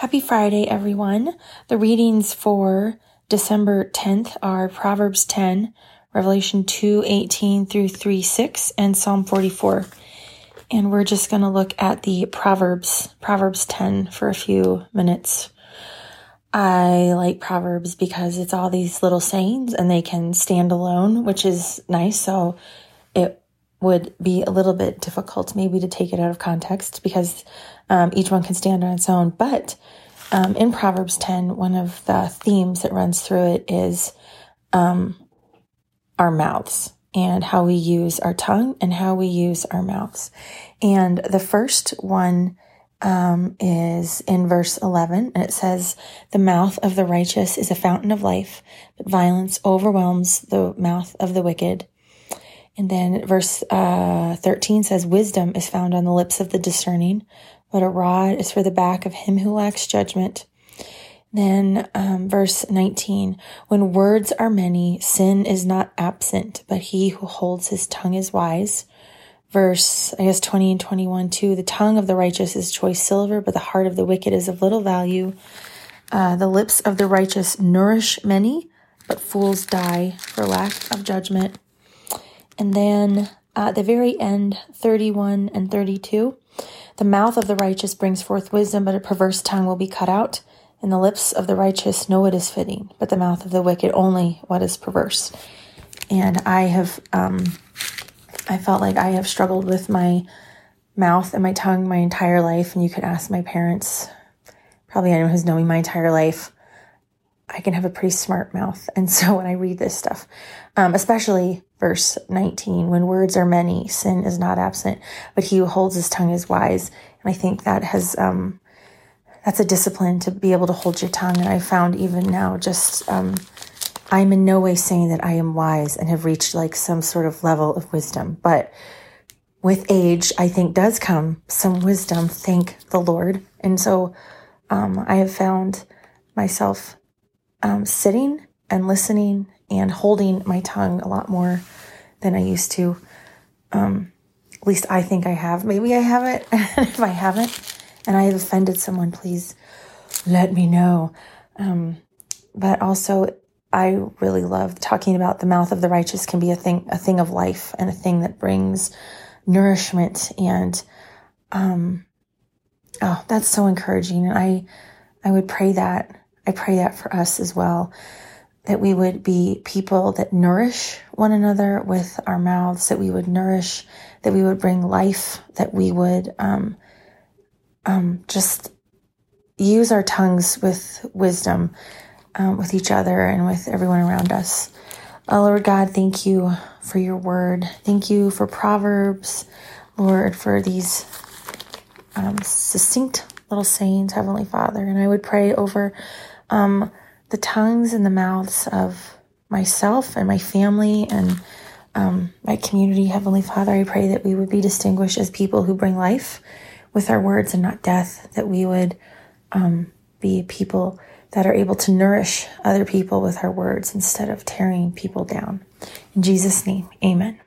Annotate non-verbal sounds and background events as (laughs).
Happy Friday, everyone. The readings for December 10th are Proverbs 10, Revelation 2, 18 through 3, 6, and Psalm 44. And we're just going to look at the Proverbs, Proverbs 10 for a few minutes. I like Proverbs because it's all these little sayings and they can stand alone, which is nice. So would be a little bit difficult maybe to take it out of context because um, each one can stand on its own. But um, in Proverbs 10, one of the themes that runs through it is um, our mouths and how we use our tongue and how we use our mouths. And the first one um, is in verse 11, and it says, The mouth of the righteous is a fountain of life, but violence overwhelms the mouth of the wicked. And then verse uh, 13 says, Wisdom is found on the lips of the discerning, but a rod is for the back of him who lacks judgment. Then um, verse 19, when words are many, sin is not absent, but he who holds his tongue is wise. Verse, I guess 20 and 21 too, the tongue of the righteous is choice silver, but the heart of the wicked is of little value. Uh, the lips of the righteous nourish many, but fools die for lack of judgment. And then at the very end, 31 and 32, the mouth of the righteous brings forth wisdom, but a perverse tongue will be cut out. And the lips of the righteous know what is fitting, but the mouth of the wicked only what is perverse. And I have, um, I felt like I have struggled with my mouth and my tongue my entire life. And you could ask my parents, probably anyone who's known me my entire life, I can have a pretty smart mouth. And so (laughs) when I read this stuff, um, especially verse 19, when words are many, sin is not absent, but he who holds his tongue is wise. And I think that has, um, that's a discipline to be able to hold your tongue. And I found even now, just, um, I'm in no way saying that I am wise and have reached like some sort of level of wisdom, but with age, I think does come some wisdom. Thank the Lord. And so, um, I have found myself um, sitting and listening and holding my tongue a lot more than I used to. Um, at least I think I have. Maybe I haven't. (laughs) if I haven't and I have offended someone, please let me know. Um, but also, I really love talking about the mouth of the righteous can be a thing, a thing of life and a thing that brings nourishment and, um, oh, that's so encouraging. And I, I would pray that I pray that for us as well, that we would be people that nourish one another with our mouths, that we would nourish, that we would bring life, that we would um, um, just use our tongues with wisdom um, with each other and with everyone around us. Oh, Lord God, thank you for your word. Thank you for Proverbs, Lord, for these um, succinct little sayings, Heavenly Father. And I would pray over um, the tongues and the mouths of myself and my family and um, my community. Heavenly Father, I pray that we would be distinguished as people who bring life with our words and not death, that we would um, be people that are able to nourish other people with our words instead of tearing people down. In Jesus' name, amen.